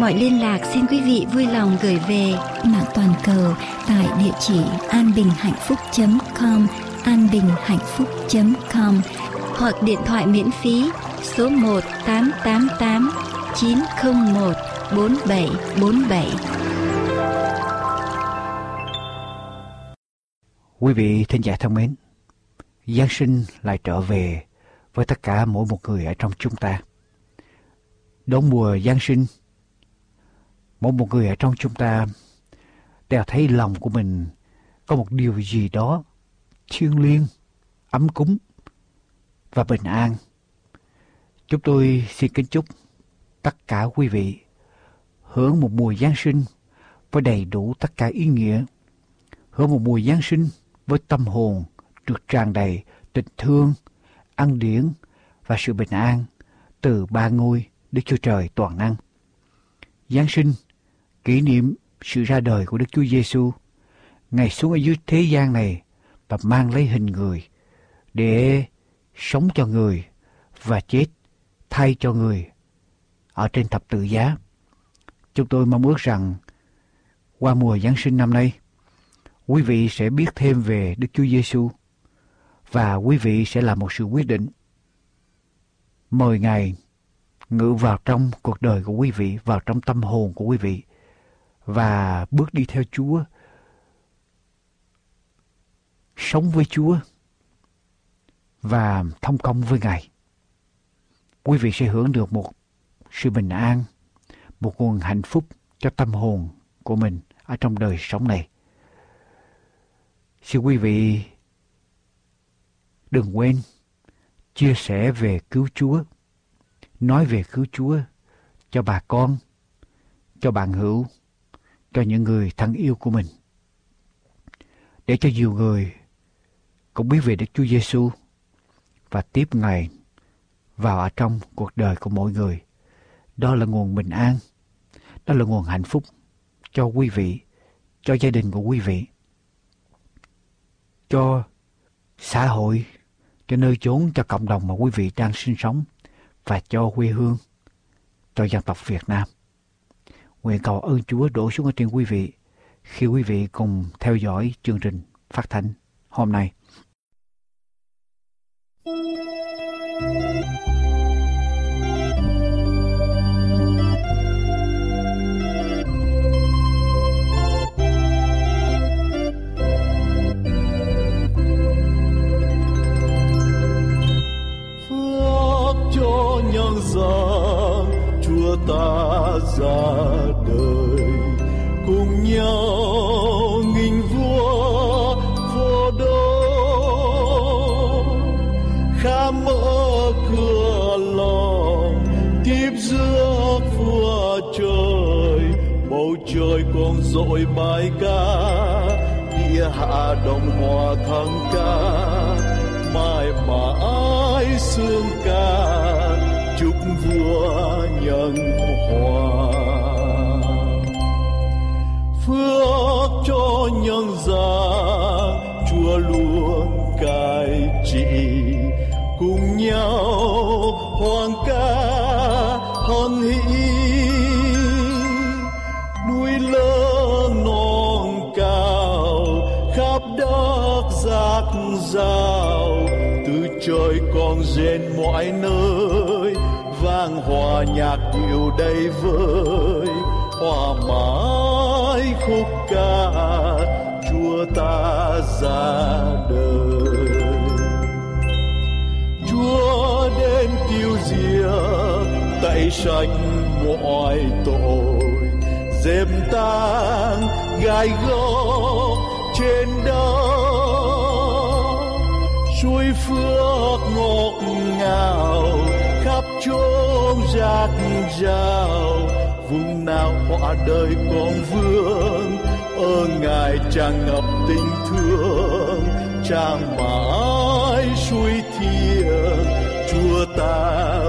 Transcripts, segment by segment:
mọi liên lạc xin quý vị vui lòng gửi về mạng toàn cầu tại địa chỉ anbinhhạnhphúc.com anbinhhạnhphúc.com hoặc điện thoại miễn phí số 1 888 901 4747. Quý vị thính giả thân mến, Giáng sinh lại trở về với tất cả mỗi một người ở trong chúng ta. Đón mùa Giáng sinh, mỗi một người ở trong chúng ta đều thấy lòng của mình có một điều gì đó thiêng liêng, ấm cúng và bình an. Chúng tôi xin kính chúc tất cả quý vị hưởng một mùa Giáng sinh với đầy đủ tất cả ý nghĩa. Hưởng một mùa Giáng sinh với tâm hồn được tràn đầy tình thương, ăn điển và sự bình an từ ba ngôi Đức Chúa Trời toàn năng. Giáng sinh kỷ niệm sự ra đời của Đức Chúa Giêsu, Ngài xuống ở dưới thế gian này và mang lấy hình người để sống cho người và chết thay cho người ở trên thập tự giá. Chúng tôi mong ước rằng qua mùa Giáng sinh năm nay, quý vị sẽ biết thêm về Đức Chúa Giêsu và quý vị sẽ làm một sự quyết định. Mời Ngài ngự vào trong cuộc đời của quý vị, vào trong tâm hồn của quý vị và bước đi theo Chúa, sống với Chúa và thông công với Ngài. Quý vị sẽ hưởng được một sự bình an, một nguồn hạnh phúc cho tâm hồn của mình ở trong đời sống này. Xin quý vị đừng quên chia sẻ về cứu Chúa, nói về cứu Chúa cho bà con, cho bạn hữu, cho những người thân yêu của mình. Để cho nhiều người cũng biết về Đức Chúa Giêsu và tiếp Ngài vào ở trong cuộc đời của mỗi người. Đó là nguồn bình an, đó là nguồn hạnh phúc cho quý vị, cho gia đình của quý vị, cho xã hội, cho nơi chốn, cho cộng đồng mà quý vị đang sinh sống và cho quê hương, cho dân tộc Việt Nam. Nguyện cầu ơn Chúa đổ xuống ở trên quý vị khi quý vị cùng theo dõi chương trình phát thanh hôm nay. ta bầu con còn dội bài ca địa hạ đồng hòa thăng ca. Mai mà ai sương ca, chúc vua nhân hòa. Phước cho nhân gian, chúa luôn rền mọi nơi, vang hòa nhạc điệu đầy vơi. Hòa mãi khúc ca chúa ta ra đời. Chúa đến cứu diệt tẩy sạch mọi tội. Dèm tang gai góc trên đời suối phước ngọt ngào khắp chốn rạc rào. Vùng nào hoa đời còn vương ơn ngài tràn ngập tình thương. Tràn mãi suy thiêng, chúa ta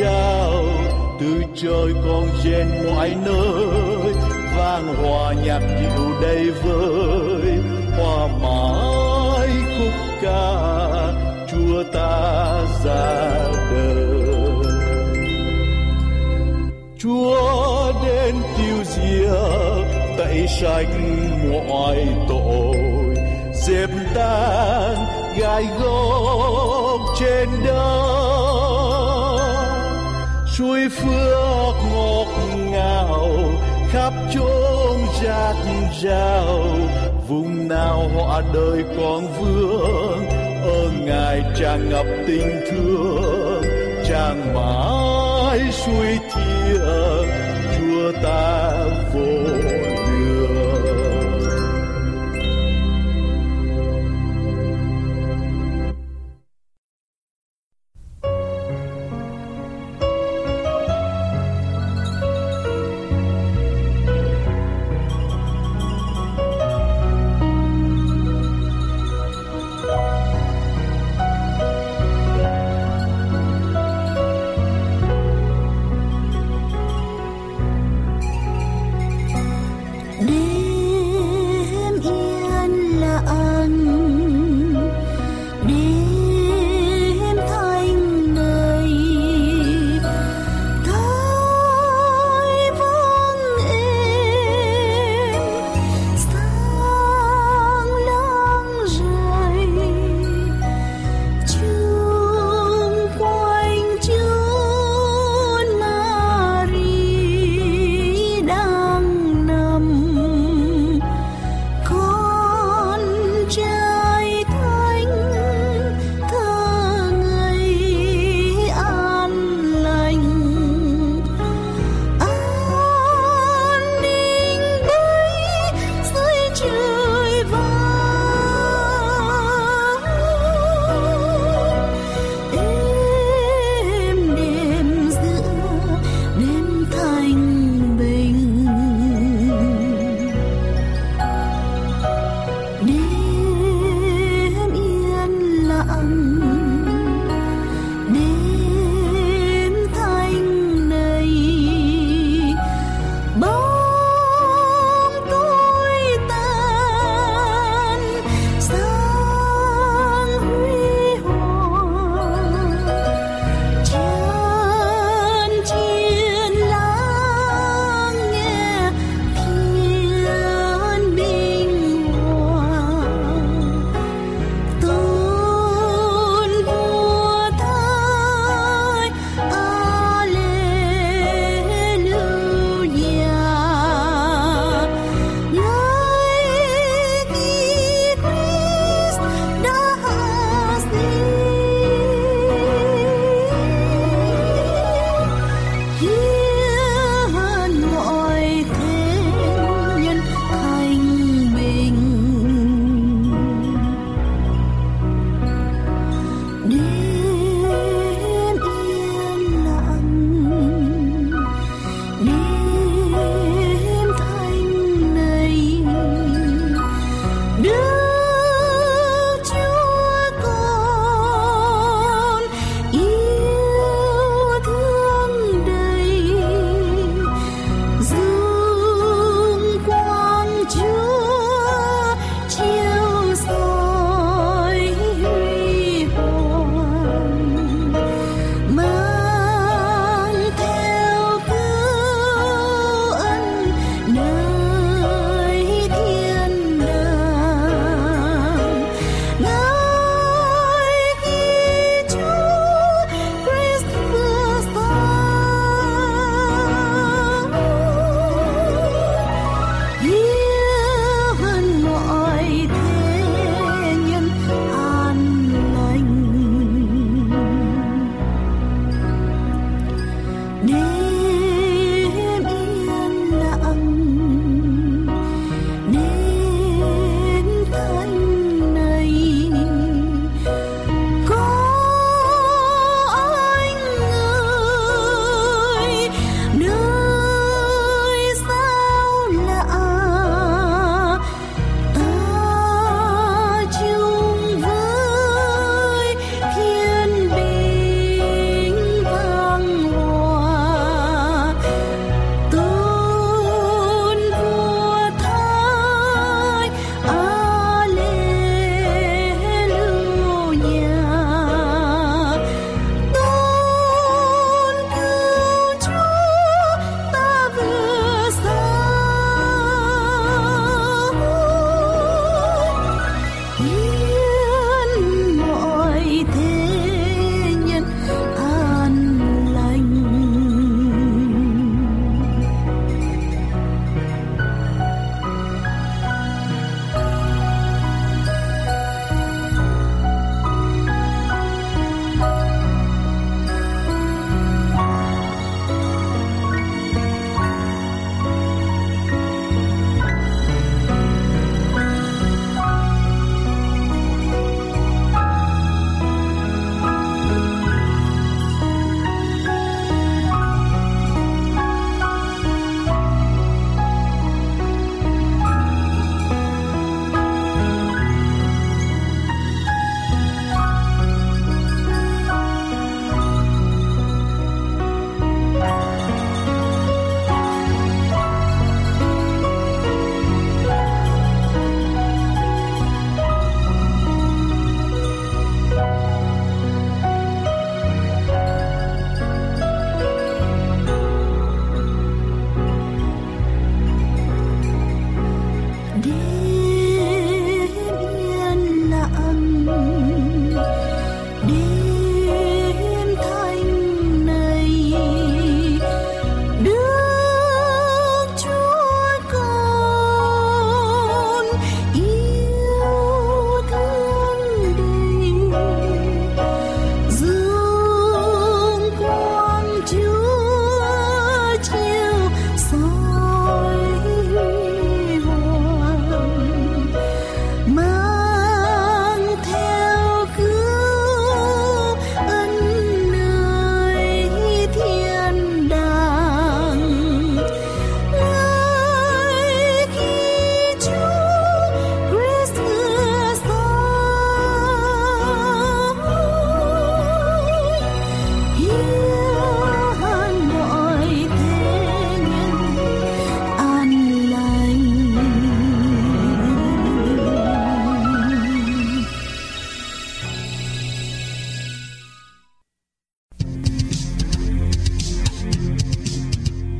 Từ trời con trên mọi nơi, vang hòa nhạc dịu đầy vơi. Hoa mãi khúc ca, chúa ta ra đời. Chúa đến tiêu diệt, tẩy sạch mọi tội. Dẹp tan gai góc trên đất suối phước ngọt ngào khắp chốn giác rào vùng nào họ đời còn vương, ở ngài tràn ngập tình thương. Tràn mãi suy thiêng, chúa ta vô